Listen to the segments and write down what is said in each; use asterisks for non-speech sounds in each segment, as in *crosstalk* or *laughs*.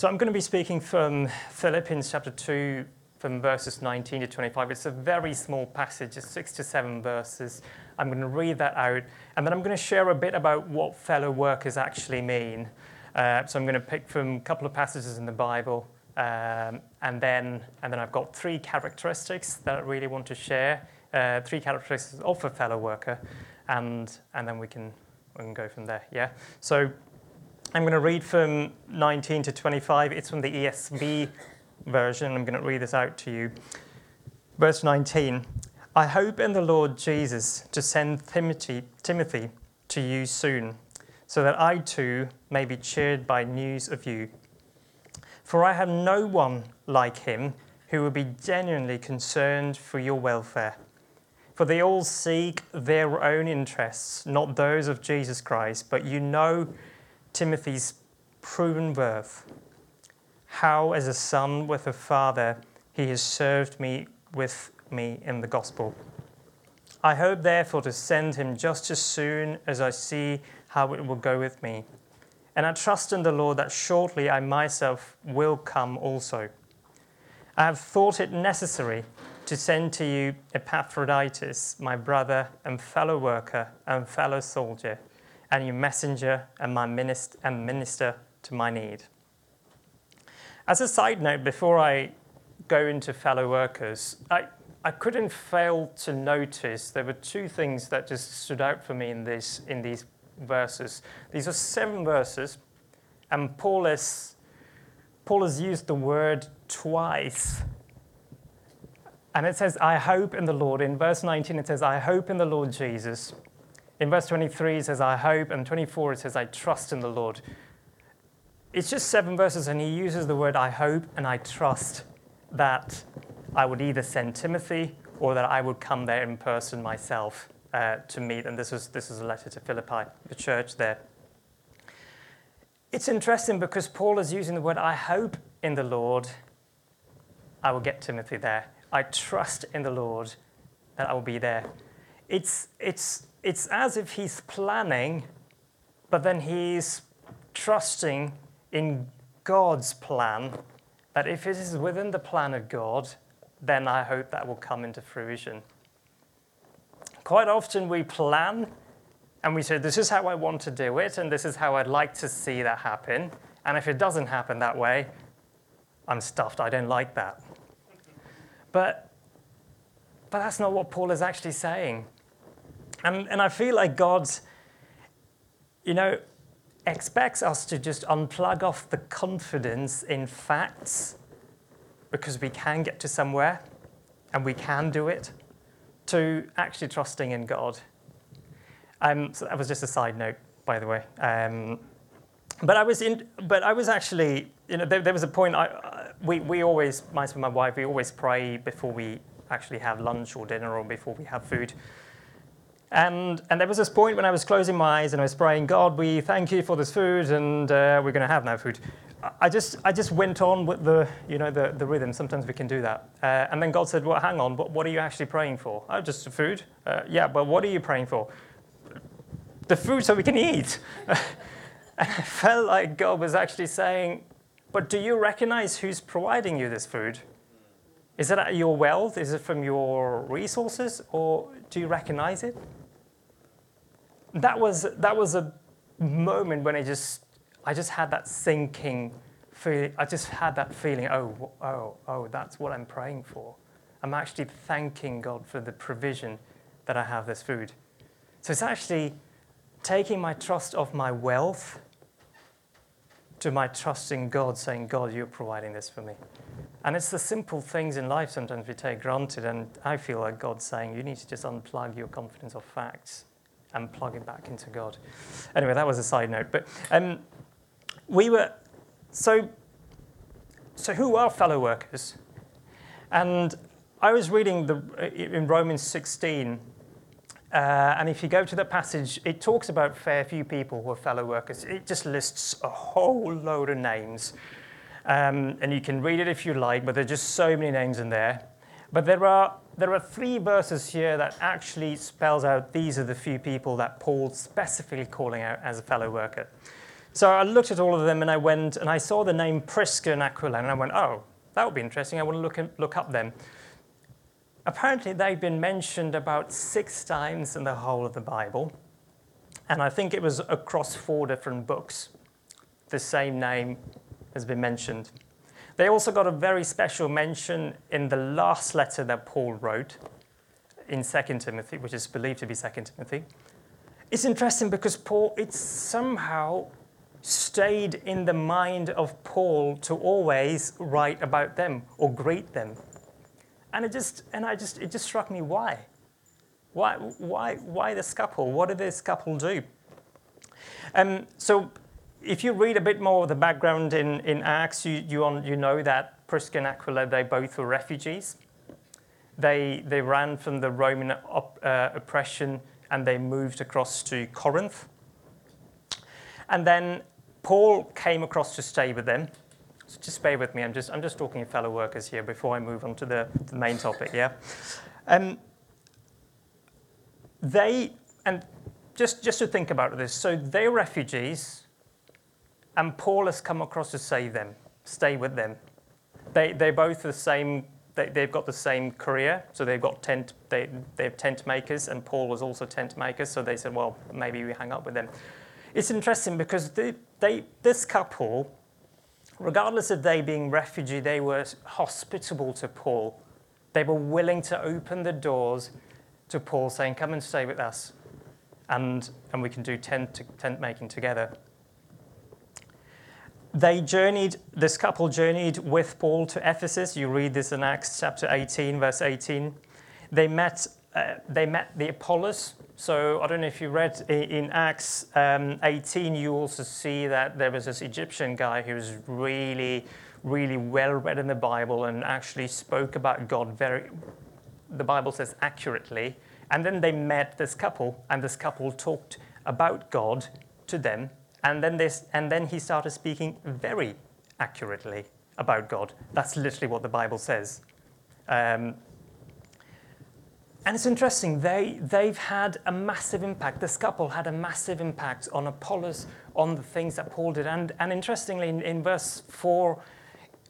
So I'm going to be speaking from Philippians chapter 2, from verses 19 to 25. It's a very small passage, it's six to seven verses. I'm going to read that out, and then I'm going to share a bit about what fellow workers actually mean. Uh, so I'm going to pick from a couple of passages in the Bible, um, and then and then I've got three characteristics that I really want to share. Uh, three characteristics of a fellow worker, and and then we can we can go from there. Yeah. So I'm going to read from 19 to 25. It's from the ESV version. I'm going to read this out to you. Verse 19 I hope in the Lord Jesus to send Timothy, Timothy to you soon, so that I too may be cheered by news of you. For I have no one like him who will be genuinely concerned for your welfare. For they all seek their own interests, not those of Jesus Christ, but you know Timothy's proven worth, how as a son with a father he has served me with me in the gospel. I hope therefore to send him just as soon as I see how it will go with me. And I trust in the Lord that shortly I myself will come also. I have thought it necessary to send to you Epaphroditus, my brother and fellow worker and fellow soldier and your messenger and my minister and minister to my need. As a side note, before I go into fellow workers, I, I couldn't fail to notice there were two things that just stood out for me in, this, in these verses. These are seven verses, and Paul has, Paul has used the word twice. And it says, I hope in the Lord. In verse 19, it says, I hope in the Lord Jesus in verse 23, it says, I hope, and 24, it says, I trust in the Lord. It's just seven verses, and he uses the word I hope and I trust that I would either send Timothy or that I would come there in person myself uh, to meet. And this is, this is a letter to Philippi, the church there. It's interesting because Paul is using the word I hope in the Lord, I will get Timothy there. I trust in the Lord that I will be there. It's, it's it's as if he's planning, but then he's trusting in God's plan that if it is within the plan of God, then I hope that will come into fruition. Quite often we plan and we say, This is how I want to do it, and this is how I'd like to see that happen. And if it doesn't happen that way, I'm stuffed. I don't like that. But, but that's not what Paul is actually saying. And, and I feel like God, you know, expects us to just unplug off the confidence in facts because we can get to somewhere and we can do it to actually trusting in God. Um, so that was just a side note, by the way. Um, but I was in, but I was actually, you know, there, there was a point. I, uh, we we always, myself and my wife, we always pray before we actually have lunch or dinner or before we have food. And, and there was this point when I was closing my eyes and I was praying, God, we thank you for this food and uh, we're going to have now food. I just, I just went on with the, you know, the, the rhythm. Sometimes we can do that. Uh, and then God said, well, hang on, but what are you actually praying for? Oh, just food? Uh, yeah, but what are you praying for? The food so we can eat. *laughs* and I felt like God was actually saying, but do you recognize who's providing you this food? Is it your wealth? Is it from your resources? Or do you recognize it? That was that was a moment when I just I just had that sinking feeling. I just had that feeling. Oh, oh, oh! That's what I'm praying for. I'm actually thanking God for the provision that I have this food. So it's actually taking my trust of my wealth to my trust in God, saying, God, you're providing this for me. And it's the simple things in life sometimes we take granted, and I feel like God's saying, you need to just unplug your confidence of facts and plug it back into God. Anyway, that was a side note. But um, we were, so, so who are fellow workers? And I was reading the, in Romans 16, uh, and if you go to the passage, it talks about fair few people who are fellow workers. It just lists a whole load of names. Um, and you can read it if you like, but there are just so many names in there. But there are there are three verses here that actually spells out these are the few people that Paul's specifically calling out as a fellow worker. So I looked at all of them and I went and I saw the name Prisca and Aquila and I went, oh, that would be interesting. I want to look, look up them. Apparently, they've been mentioned about six times in the whole of the Bible. And I think it was across four different books. The same name has been mentioned. They also got a very special mention in the last letter that Paul wrote in 2 Timothy, which is believed to be 2 Timothy. It's interesting because Paul, it somehow stayed in the mind of Paul to always write about them or greet them. And it just, and I just, it just struck me why? Why, why, why this couple? What did this couple do? Um, so if you read a bit more of the background in, in Acts, you, you, you know that Prisca and Aquila, they both were refugees. They, they ran from the Roman op, uh, oppression and they moved across to Corinth. And then Paul came across to stay with them. So just bear with me. I'm just, I'm just talking to fellow workers here before I move on to the, the main topic, yeah? Um, they, and just, just to think about this, so they're refugees, and Paul has come across to save them, stay with them. They, they're both the same, they, they've got the same career, so they've got tent, they, they're tent makers, and Paul was also tent maker, so they said, well, maybe we hang up with them. It's interesting because they, they, this couple, regardless of they being refugee, they were hospitable to Paul. They were willing to open the doors to Paul, saying, Come and stay with us, and, and we can do tent, tent making together. They journeyed, this couple journeyed with Paul to Ephesus. You read this in Acts chapter 18, verse 18. They met, uh, they met the Apollos, so I don't know if you read in Acts um, 18, you also see that there was this Egyptian guy who was really, really well read in the Bible and actually spoke about God very, the Bible says accurately. And then they met this couple, and this couple talked about God to them. And then, this, and then he started speaking very accurately about God. That's literally what the Bible says. Um, and it's interesting, they, they've had a massive impact. This couple had a massive impact on Apollos, on the things that Paul did. And, and interestingly, in, in verse 4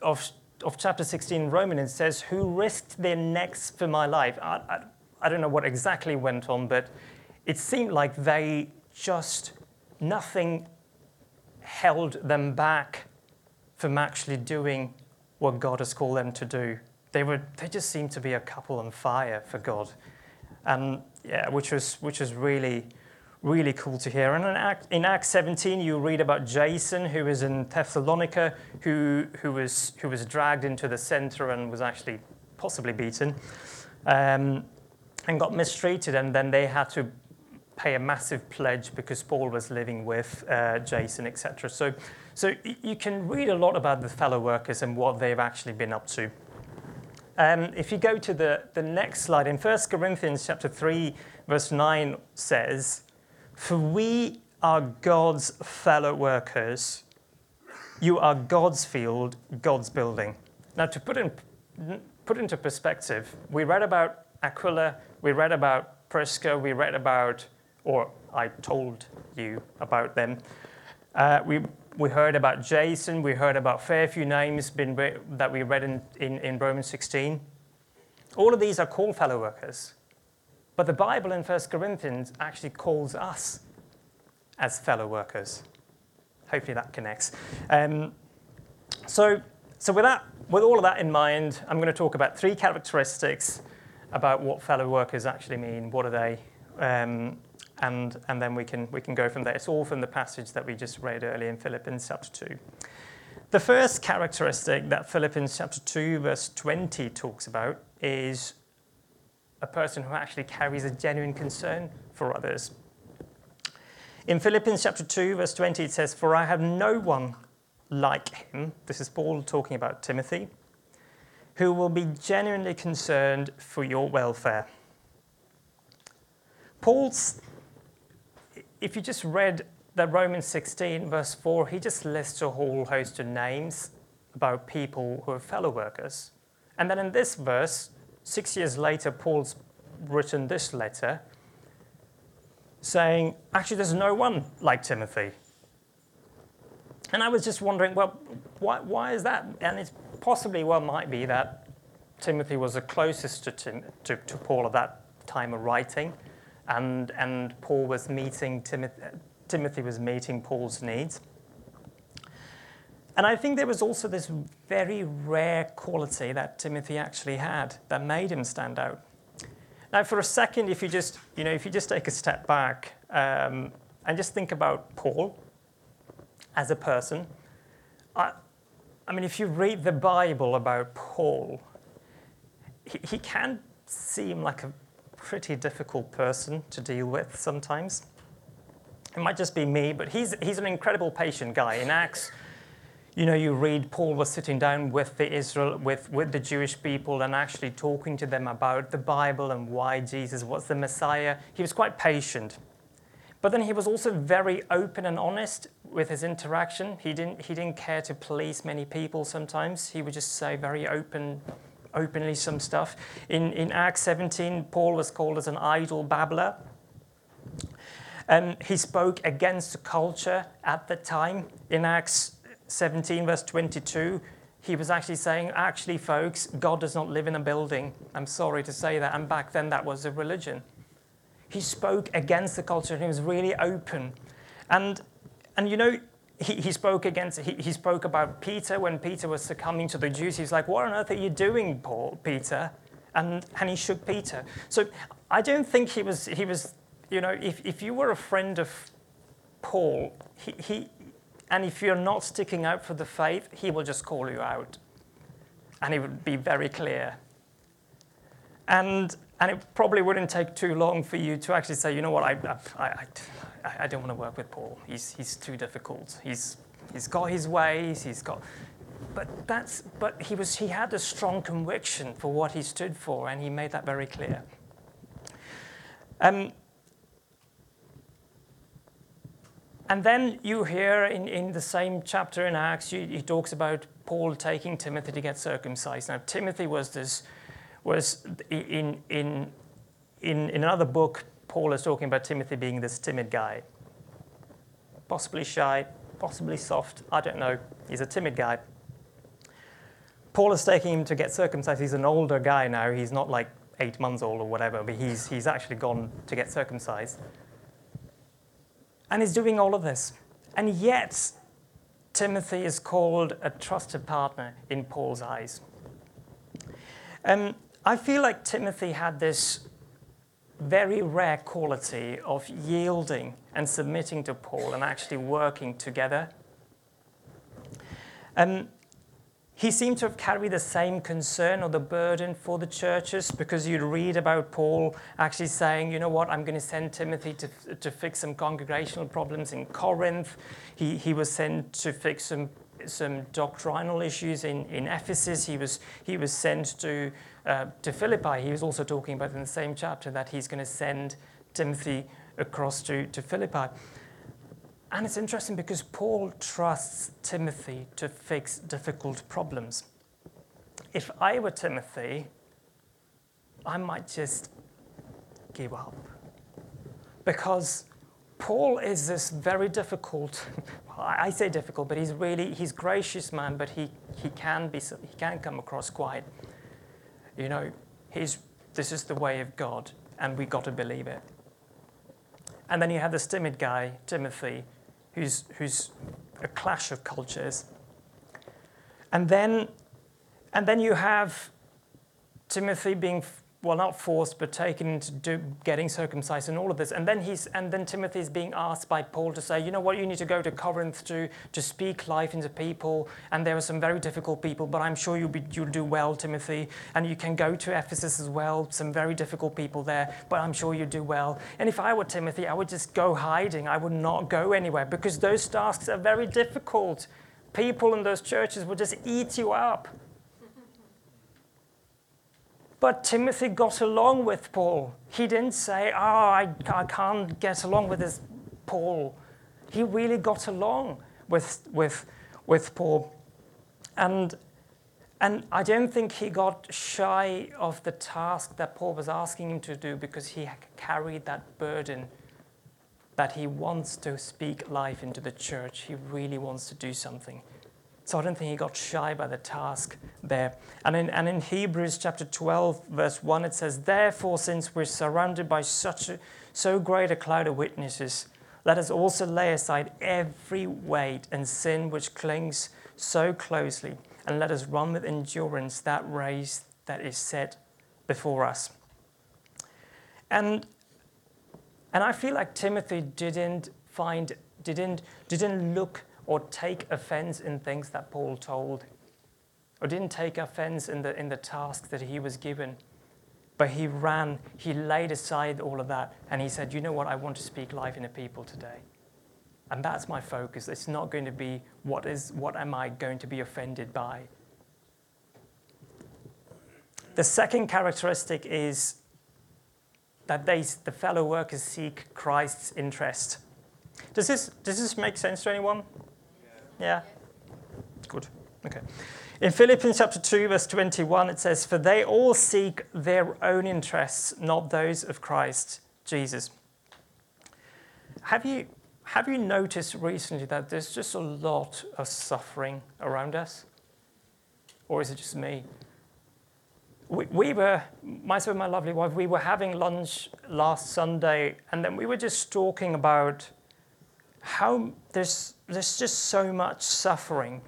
of, of chapter 16 in Romans, it says, Who risked their necks for my life? I, I, I don't know what exactly went on, but it seemed like they just, nothing held them back from actually doing what God has called them to do. They, were, they just seemed to be a couple on fire for God. And yeah, which was, which was really, really cool to hear. And in, Act, in Acts 17, you read about Jason, who was in Thessalonica, who, who, was, who was dragged into the center and was actually possibly beaten um, and got mistreated. And then they had to pay a massive pledge because Paul was living with uh, Jason, etc. So, so you can read a lot about the fellow workers and what they've actually been up to. Um, if you go to the, the next slide, in 1 Corinthians chapter 3, verse 9 says, For we are God's fellow workers. You are God's field, God's building. Now, to put, in, put into perspective, we read about Aquila, we read about Prisca, we read about, or I told you about them. Uh, we we heard about Jason, we heard about fair few names been re- that we read in, in, in Romans 16. All of these are called fellow workers. But the Bible in 1 Corinthians actually calls us as fellow workers. Hopefully that connects. Um, so, so with, that, with all of that in mind, I'm going to talk about three characteristics about what fellow workers actually mean. What are they? Um, and, and then we can, we can go from there. It's all from the passage that we just read earlier in Philippians chapter 2. The first characteristic that Philippians chapter 2, verse 20 talks about is a person who actually carries a genuine concern for others. In Philippians chapter 2, verse 20, it says, For I have no one like him, this is Paul talking about Timothy, who will be genuinely concerned for your welfare. Paul's if you just read that Romans 16, verse 4, he just lists a whole host of names about people who are fellow workers. And then in this verse, six years later, Paul's written this letter saying, actually, there's no one like Timothy. and I was just wondering, well, why, why is that? And it's possibly, well, might be that Timothy was the closest to, Tim, to, to Paul at that time of writing, and, and Paul was meeting, Timothy, Timothy was meeting Paul's needs. And I think there was also this very rare quality that Timothy actually had that made him stand out. Now, for a second, if you just, you know, if you just take a step back um, and just think about Paul as a person, I, I mean, if you read the Bible about Paul, he, he can seem like a pretty difficult person to deal with sometimes. It might just be me, but he's, he's an incredible patient guy. In Acts, you know, you read Paul was sitting down with the Israel, with, with the Jewish people and actually talking to them about the Bible and why Jesus was the Messiah. He was quite patient. But then he was also very open and honest with his interaction. He didn't, he didn't care to please many people sometimes. He would just say very open, openly some stuff. In, in Acts 17, Paul was called as an idle babbler. Um, he spoke against the culture at the time. In Acts 17, verse 22, he was actually saying, actually, folks, God does not live in a building. I'm sorry to say that. And back then, that was a religion. He spoke against the culture and he was really open. And, and you know, he, he spoke against, he, he spoke about Peter when Peter was succumbing to the Jews. He's like, What on earth are you doing, Paul, Peter? And, and he shook Peter. So I don't think he was, he was you know, if, if you were a friend of Paul, he, he, and if you're not sticking out for the faith, he will just call you out. And it would be very clear. And, and it probably wouldn't take too long for you to actually say, you know what, I, I, I, I don't want to work with Paul. He's, he's too difficult. He's, he's got his ways, he's got. But, that's, but he, was, he had a strong conviction for what he stood for, and he made that very clear. Um, And then you hear in, in the same chapter in Acts, he talks about Paul taking Timothy to get circumcised. Now, Timothy was this, was in, in, in, in another book, Paul is talking about Timothy being this timid guy. Possibly shy, possibly soft, I don't know. He's a timid guy. Paul is taking him to get circumcised. He's an older guy now. He's not like eight months old or whatever, but he's, he's actually gone to get circumcised and he's doing all of this. And yet, Timothy is called a trusted partner in Paul's eyes. Um, I feel like Timothy had this very rare quality of yielding and submitting to Paul and actually working together. Um, he seemed to have carried the same concern or the burden for the churches because you'd read about Paul actually saying, you know what, I'm going to send Timothy to, to fix some congregational problems in Corinth. He, he was sent to fix some, some doctrinal issues in, in Ephesus. He was, he was sent to, uh, to Philippi. He was also talking about in the same chapter that he's going to send Timothy across to, to Philippi. And it's interesting because Paul trusts Timothy to fix difficult problems. If I were Timothy, I might just give up. Because Paul is this very difficult, I say difficult, but he's really, he's gracious man, but he, he can be, he can come across quite, you know, he's, this is the way of God, and we got to believe it. And then you have this timid guy, Timothy, who's, who's a clash of cultures. And then, and then you have Timothy being well, not forced, but taken into do, getting circumcised and all of this. And then, he's, and then Timothy is being asked by Paul to say, you know what, you need to go to Corinth to, to speak life into people. And there are some very difficult people, but I'm sure you'll, be, you'll do well, Timothy. And you can go to Ephesus as well, some very difficult people there, but I'm sure you'll do well. And if I were Timothy, I would just go hiding. I would not go anywhere because those tasks are very difficult. People in those churches will just eat you up. But Timothy got along with Paul. He didn't say, Oh, I, I can't get along with this Paul. He really got along with, with, with Paul. And, and I don't think he got shy of the task that Paul was asking him to do because he carried that burden that he wants to speak life into the church. He really wants to do something. So I don't think he got shy by the task there. And in, and in Hebrews chapter 12, verse 1, it says, Therefore, since we're surrounded by such a, so great a cloud of witnesses, let us also lay aside every weight and sin which clings so closely, and let us run with endurance that race that is set before us. And, and I feel like Timothy didn't find, didn't, didn't look or take offense in things that Paul told, or didn't take offense in the, in the task that he was given. But he ran, he laid aside all of that, and he said, You know what? I want to speak life into people today. And that's my focus. It's not going to be what is what am I going to be offended by? The second characteristic is that they, the fellow workers seek Christ's interest. Does this, does this make sense to anyone? Yeah? Good. Okay. In Philippians chapter 2, verse 21, it says, For they all seek their own interests, not those of Christ Jesus. Have you, have you noticed recently that there's just a lot of suffering around us? Or is it just me? We, we were, myself and my lovely wife, we were having lunch last Sunday, and then we were just talking about how there's, there's just so much suffering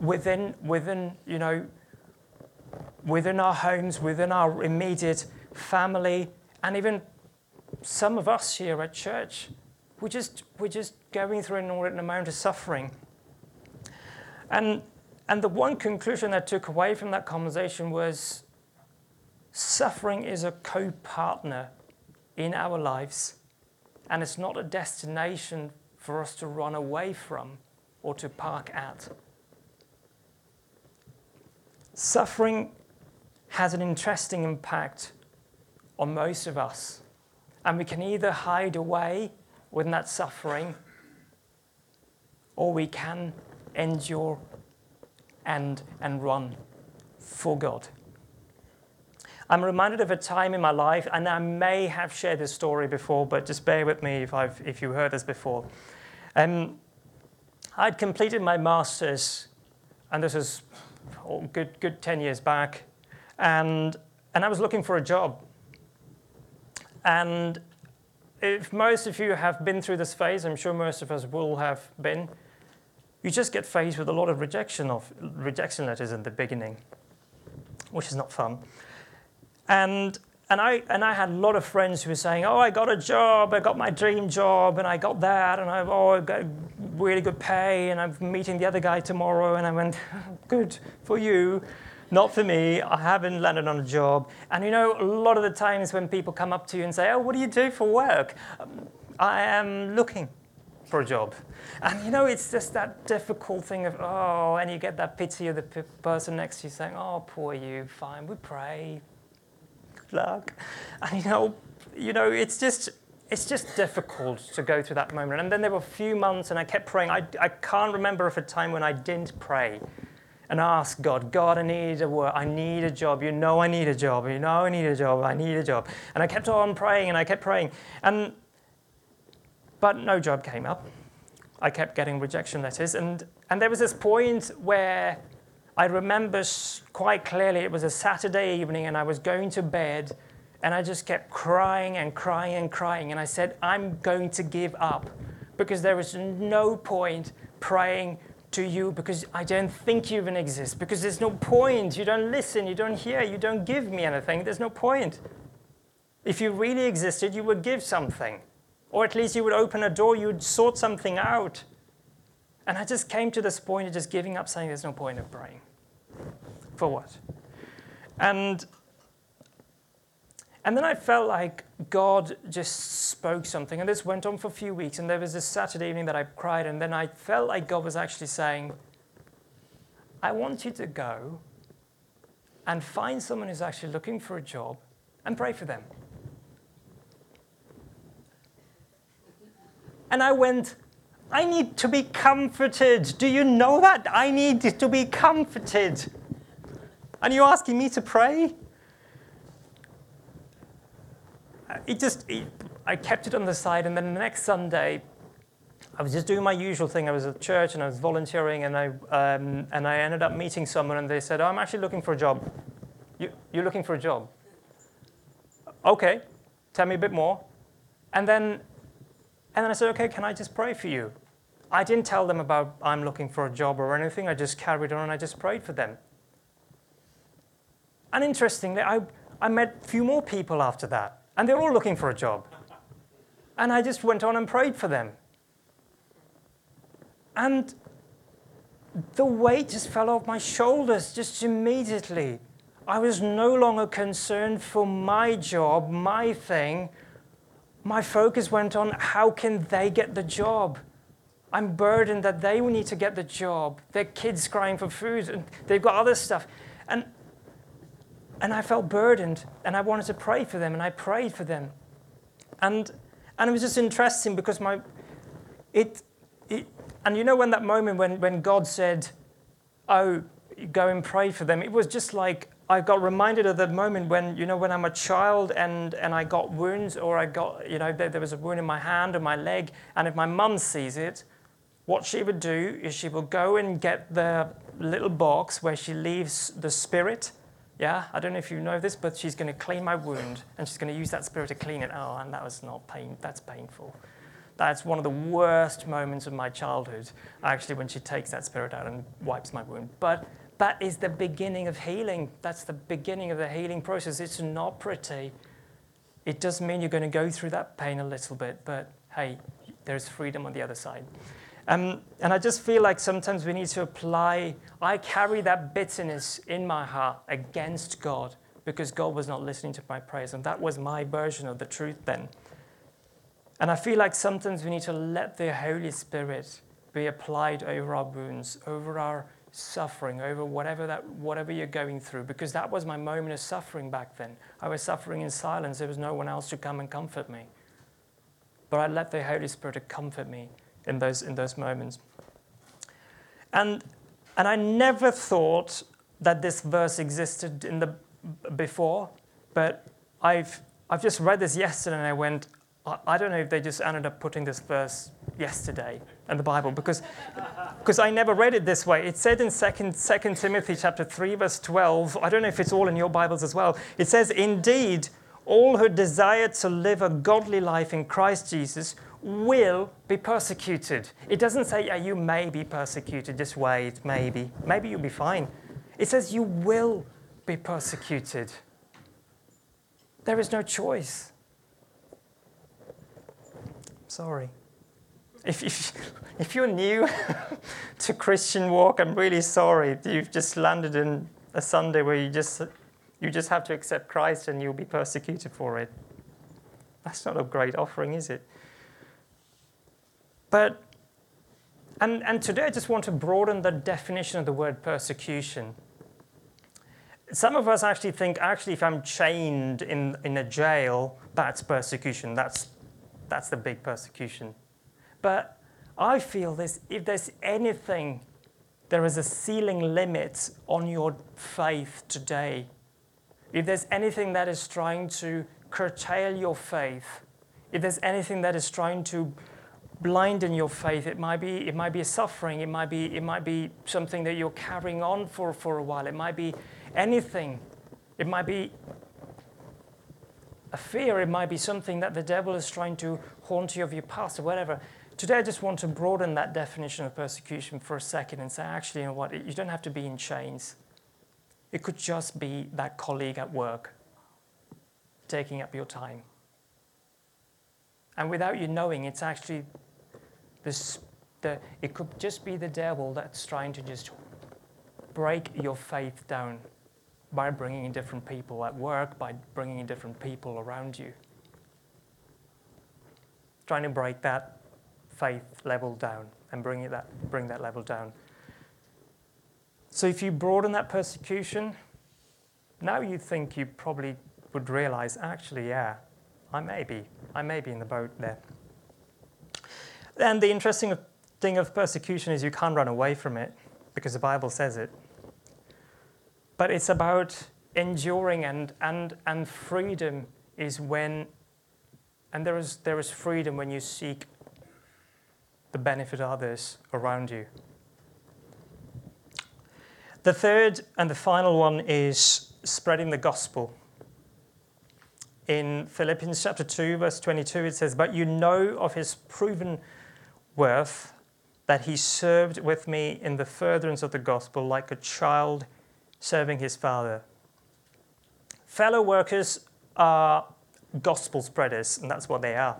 within, within, you know, within our homes, within our immediate family, and even some of us here at church. We're just, we're just going through an inordinate amount of suffering. And, and the one conclusion I took away from that conversation was suffering is a co partner in our lives, and it's not a destination for us to run away from or to park at. Suffering has an interesting impact on most of us, and we can either hide away within that suffering or we can endure and, and run for God. I'm reminded of a time in my life, and I may have shared this story before, but just bear with me if, I've, if you heard this before. Um, I'd completed my master's, and this is oh, good, good 10 years back, and, and I was looking for a job. And if most of you have been through this phase, I'm sure most of us will have been, you just get faced with a lot of rejection of rejection letters in the beginning, which is not fun. And and I, and I had a lot of friends who were saying, oh, I got a job, I got my dream job, and I got that, and I, oh, I got really good pay, and I'm meeting the other guy tomorrow. And I went, *laughs* good for you, not for me. I haven't landed on a job. And you know, a lot of the times when people come up to you and say, oh, what do you do for work? Um, I am looking for a job. And you know, it's just that difficult thing of, oh, and you get that pity of the person next to you saying, oh, poor you, fine, we pray, luck. And you know, you know, it's just it's just difficult to go through that moment. And then there were a few months, and I kept praying. I, I can't remember of a time when I didn't pray and ask God, God, I need a work, I need a job. You know, I need a job. You know, I need a job. I need a job. And I kept on praying, and I kept praying, and but no job came up. I kept getting rejection letters, and and there was this point where I remember quite clearly it was a Saturday evening and I was going to bed and I just kept crying and crying and crying. And I said, I'm going to give up because there is no point praying to you because I don't think you even exist, because there's no point. You don't listen, you don't hear, you don't give me anything. There's no point. If you really existed, you would give something, or at least you would open a door, you would sort something out. And I just came to this point of just giving up, saying there's no point of praying. For what? And and then I felt like God just spoke something, and this went on for a few weeks. And there was this Saturday evening that I cried, and then I felt like God was actually saying, I want you to go and find someone who's actually looking for a job and pray for them. And I went, I need to be comforted. Do you know that? I need to be comforted. And you're asking me to pray? It just, it, I kept it on the side, and then the next Sunday, I was just doing my usual thing. I was at church and I was volunteering, and I, um, and I ended up meeting someone, and they said, oh, I'm actually looking for a job. You, you're looking for a job? Okay, tell me a bit more. And then, and then I said, okay, can I just pray for you? I didn't tell them about I'm looking for a job or anything. I just carried on and I just prayed for them. And interestingly, I, I met a few more people after that, and they're all looking for a job. And I just went on and prayed for them. And the weight just fell off my shoulders just immediately. I was no longer concerned for my job, my thing. My focus went on how can they get the job? I'm burdened that they need to get the job. Their kids crying for food and they've got other stuff. And and I felt burdened and I wanted to pray for them and I prayed for them. And and it was just interesting because my it it and you know when that moment when, when God said, Oh, go and pray for them, it was just like I got reminded of the moment when, you know, when I'm a child and, and I got wounds or I got, you know, there, there was a wound in my hand or my leg, and if my mum sees it, what she would do is she will go and get the little box where she leaves the spirit. Yeah, I don't know if you know this, but she's going to clean my wound and she's going to use that spirit to clean it. Oh, and that was not pain, that's painful. That's one of the worst moments of my childhood, actually, when she takes that spirit out and wipes my wound. But that is the beginning of healing. That's the beginning of the healing process. It's not pretty. It does mean you're going to go through that pain a little bit, but hey, there's freedom on the other side. Um, and I just feel like sometimes we need to apply, I carry that bitterness in my heart against God because God was not listening to my prayers. And that was my version of the truth then. And I feel like sometimes we need to let the Holy Spirit be applied over our wounds, over our suffering, over whatever that whatever you're going through, because that was my moment of suffering back then. I was suffering in silence. There was no one else to come and comfort me. But I let the Holy Spirit comfort me in those in those moments. And and I never thought that this verse existed in the before, but I've I've just read this yesterday and I went, I don't know if they just ended up putting this verse yesterday in the Bible because, because I never read it this way. It said in 2, 2 Timothy chapter 3, verse 12, I don't know if it's all in your Bibles as well. It says, Indeed, all who desire to live a godly life in Christ Jesus will be persecuted. It doesn't say, yeah, you may be persecuted, just wait, maybe. Maybe you'll be fine. It says you will be persecuted. There is no choice. Sorry. If, if, if you're new *laughs* to Christian walk, I'm really sorry. You've just landed in a Sunday where you just, you just have to accept Christ and you'll be persecuted for it. That's not a great offering, is it? But, and, and today I just want to broaden the definition of the word persecution. Some of us actually think, actually, if I'm chained in, in a jail, that's persecution. That's that's the big persecution. But I feel this if there's anything, there is a ceiling limit on your faith today. If there's anything that is trying to curtail your faith, if there's anything that is trying to blind in your faith, it might be it might be a suffering, it might be it might be something that you're carrying on for, for a while, it might be anything. It might be a fear, it might be something that the devil is trying to haunt you of your past or whatever. Today, I just want to broaden that definition of persecution for a second and say, actually, you know what? You don't have to be in chains. It could just be that colleague at work taking up your time. And without you knowing, it's actually this, the, it could just be the devil that's trying to just break your faith down by bringing in different people at work, by bringing in different people around you. Trying to break that faith level down and bring, it that, bring that level down. So if you broaden that persecution, now you think you probably would realize, actually, yeah, I may be. I may be in the boat there. And the interesting thing of persecution is you can't run away from it because the Bible says it but it's about enduring and, and, and freedom is when And there is, there is freedom when you seek the benefit of others around you. The third and the final one is spreading the gospel. In Philippians chapter 2, verse 22, it says, But you know of his proven worth, that he served with me in the furtherance of the gospel like a child serving his father. Fellow workers are gospel spreaders, and that's what they are.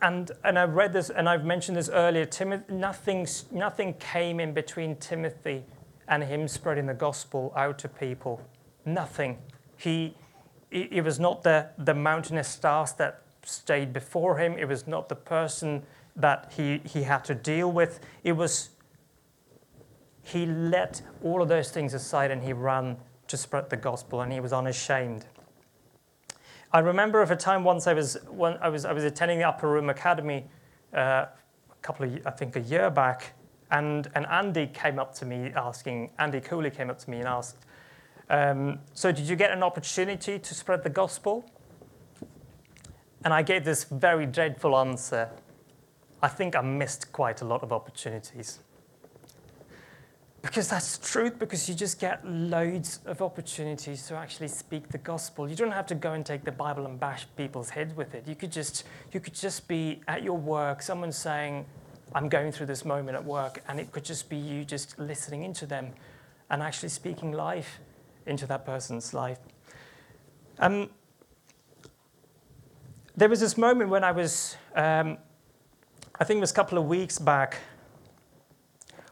And, and I've read this, and I've mentioned this earlier. Timothy, nothing, nothing came in between Timothy and him spreading the gospel out to people. Nothing. He, it was not the, the mountainous task that stayed before him. It was not the person that he, he had to deal with. It was, he let all of those things aside and he ran to spread the gospel and he was unashamed. I remember of a time once I was, when I was, I was attending the Upper Room Academy uh, a couple of, I think a year back, and, and Andy came up to me asking, Andy Cooley came up to me and asked, um, so did you get an opportunity to spread the gospel? And I gave this very dreadful answer. I think I missed quite a lot of opportunities. Because that's truth, because you just get loads of opportunities to actually speak the gospel. You don't have to go and take the Bible and bash people's heads with it. You could just, you could just be at your work, someone saying, I'm going through this moment at work, and it could just be you just listening into them and actually speaking life into that person's life. Um, there was this moment when I was, um, I think it was a couple of weeks back,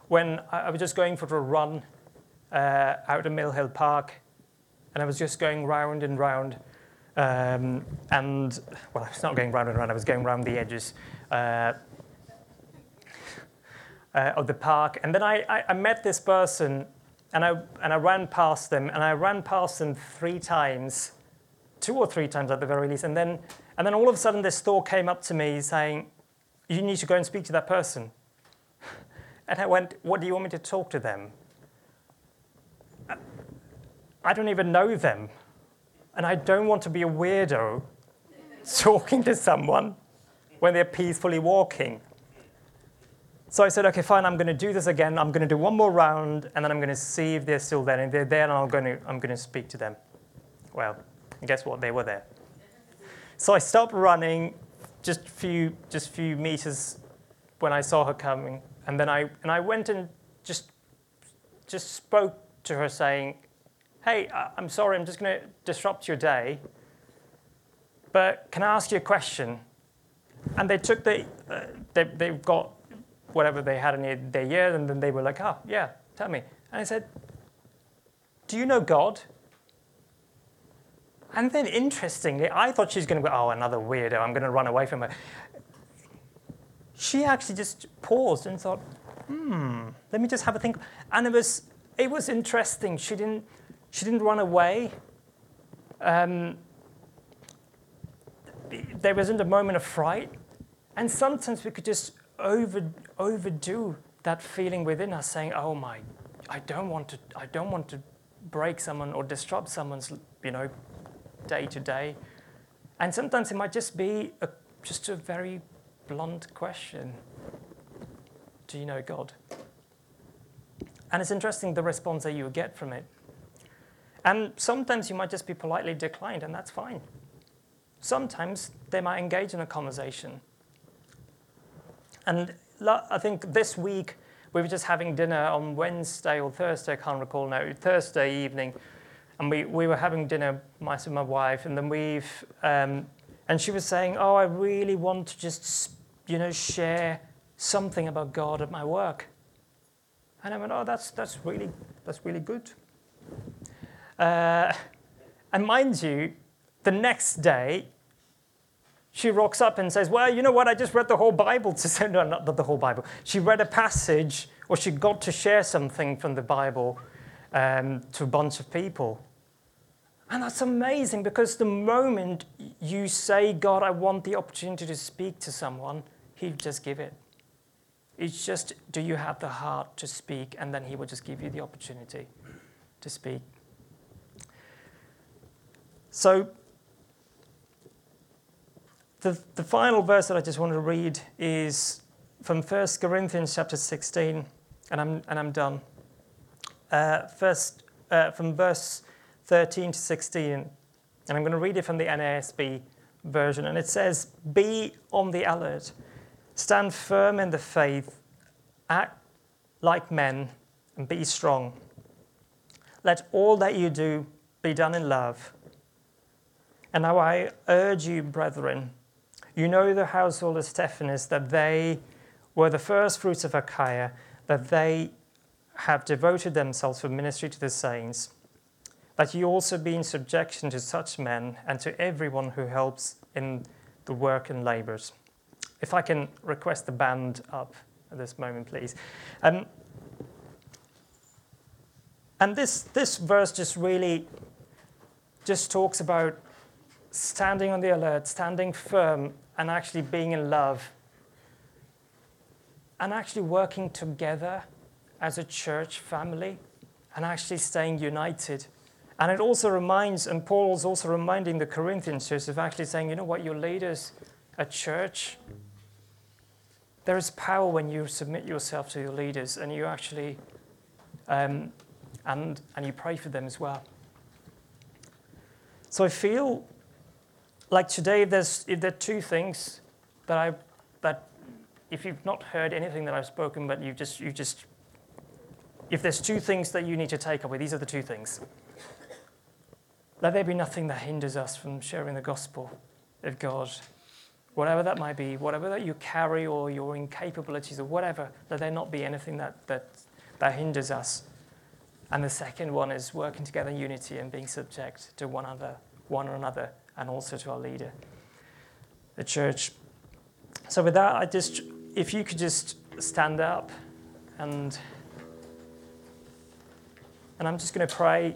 when I, was just going for a run uh, out of Mill Hill Park, and I was just going round and round. Um, and, well, I was not going round and round, I was going round the edges uh, uh, of the park. And then I, I, I met this person, and I, and I ran past them, and I ran past them three times, two or three times at the very least. And then and then all of a sudden, this thought came up to me saying, You need to go and speak to that person. *laughs* And I went, What do you want me to talk to them? I don't even know them. And I don't want to be a weirdo *laughs* talking to someone when they're peacefully walking. So I said, okay, fine, I'm going to do this again. I'm going to do one more round, and then I'm going to see if they're still there. And if they're there, and I'm going to, I'm going to speak to them. Well, guess what? They were there. So I stopped running just few just few meters when I saw her coming, and then I and I went and just just spoke to her saying, "Hey, I'm sorry, I'm just going to disrupt your day, but can I ask you a question?" And they took the uh, they they've got whatever they had in their year, and then they were like, "Oh, yeah, tell me." And I said, "Do you know God?" And then interestingly, I thought she was going to go, oh, another weirdo, I'm going to run away from her. She actually just paused and thought, hmm, let me just have a think. And it was, it was interesting. She didn't, she didn't run away. Um, there wasn't a moment of fright. And sometimes we could just over, overdo that feeling within us saying, oh my, I don't want to, I don't want to break someone or disrupt someone's, you know, day to day. And sometimes it might just be a, just a very blunt question Do you know God? And it's interesting the response that you get from it. And sometimes you might just be politely declined, and that's fine. Sometimes they might engage in a conversation. And I think this week we were just having dinner on Wednesday or Thursday, I can't recall now, Thursday evening and we, we were having dinner, myself and my wife, and then we've, um, and she was saying, oh, I really want to just, you know, share something about God at my work. And I went, oh, that's, that's, really, that's really good. Uh, and mind you, the next day, she rocks up and says, Well, you know what? I just read the whole Bible. To say, *laughs* no, not the whole Bible. She read a passage, or she got to share something from the Bible um, to a bunch of people. And that's amazing because the moment you say, God, I want the opportunity to speak to someone, He'll just give it. It's just, do you have the heart to speak? And then He will just give you the opportunity to speak. So, the, the final verse that I just want to read is from 1 Corinthians chapter 16, and I'm, and I'm done. Uh, first, uh, from verse 13 to 16, and I'm going to read it from the NASB version, and it says, Be on the alert, stand firm in the faith, act like men, and be strong. Let all that you do be done in love. And now I urge you, brethren, you know the household of Stephanas, that they were the first fruits of Achaia, that they have devoted themselves for ministry to the saints, that you also be in subjection to such men and to everyone who helps in the work and labours. If I can request the band up at this moment, please. Um, and this, this verse just really just talks about standing on the alert, standing firm, and actually being in love, and actually working together as a church family, and actually staying united. And it also reminds, and Paul's also reminding the Corinthians church of actually saying, you know what, your leaders at church, there is power when you submit yourself to your leaders and you actually, um, and, and you pray for them as well. So I feel like today, if there's if there are two things that I that if you've not heard anything that I've spoken, but you just you just if there's two things that you need to take away, these are the two things. Let there be nothing that hinders us from sharing the gospel of God, whatever that might be, whatever that you carry or your incapabilities or whatever. Let there not be anything that that that hinders us. And the second one is working together in unity and being subject to one another, one another, and also to our leader, the church. So with that, I just, if you could just stand up and and I'm just going to pray.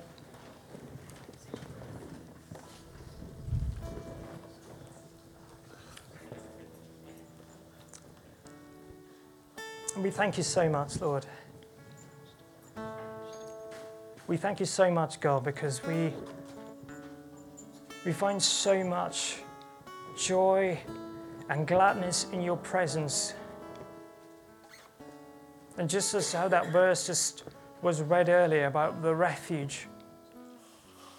We thank you so much, Lord. We thank you so much, God, because we, we find so much joy and gladness in your presence. And just as how that verse just was read earlier about the refuge,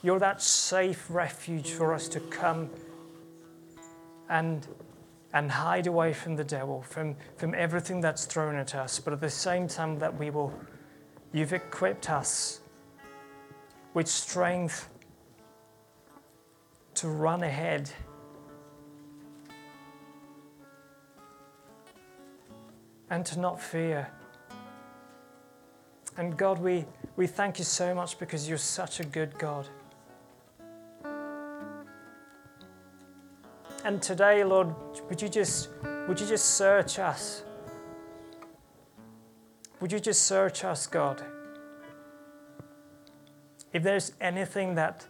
you're that safe refuge for us to come and, and hide away from the devil, from, from everything that's thrown at us. But at the same time, that we will, you've equipped us with strength to run ahead. And to not fear. And God, we, we thank you so much because you're such a good God. And today, Lord, would you just would you just search us? Would you just search us, God? if there's anything that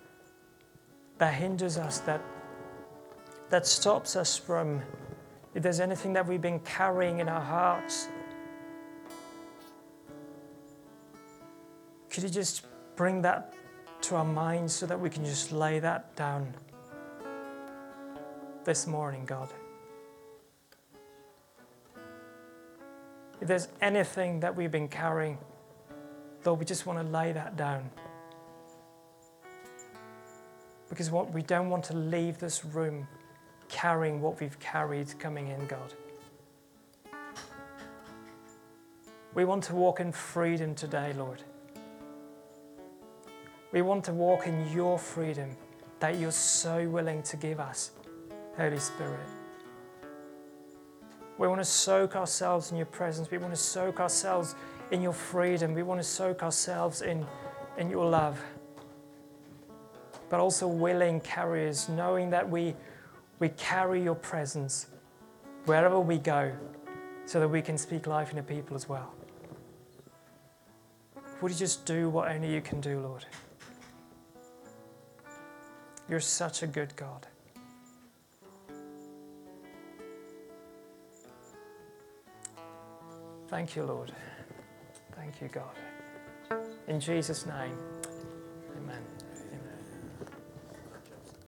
that hinders us, that that stops us from, if there's anything that we've been carrying in our hearts, could you just bring that to our minds so that we can just lay that down this morning, God? If there's anything that we've been carrying, Lord, we just want to lay that down because what we don't want to leave this room carrying what we've carried coming in, God. We want to walk in freedom today, Lord. We want to walk in your freedom that you're so willing to give us, Holy Spirit. We want to soak ourselves in your presence. We want to soak ourselves in your freedom. We want to soak ourselves in, in your love but also willing carriers, knowing that we, we carry your presence wherever we go so that we can speak life into people as well. Would you just do what only you can do, Lord? You're such a good God. Thank you, Lord. Thank you, God. In Jesus' name.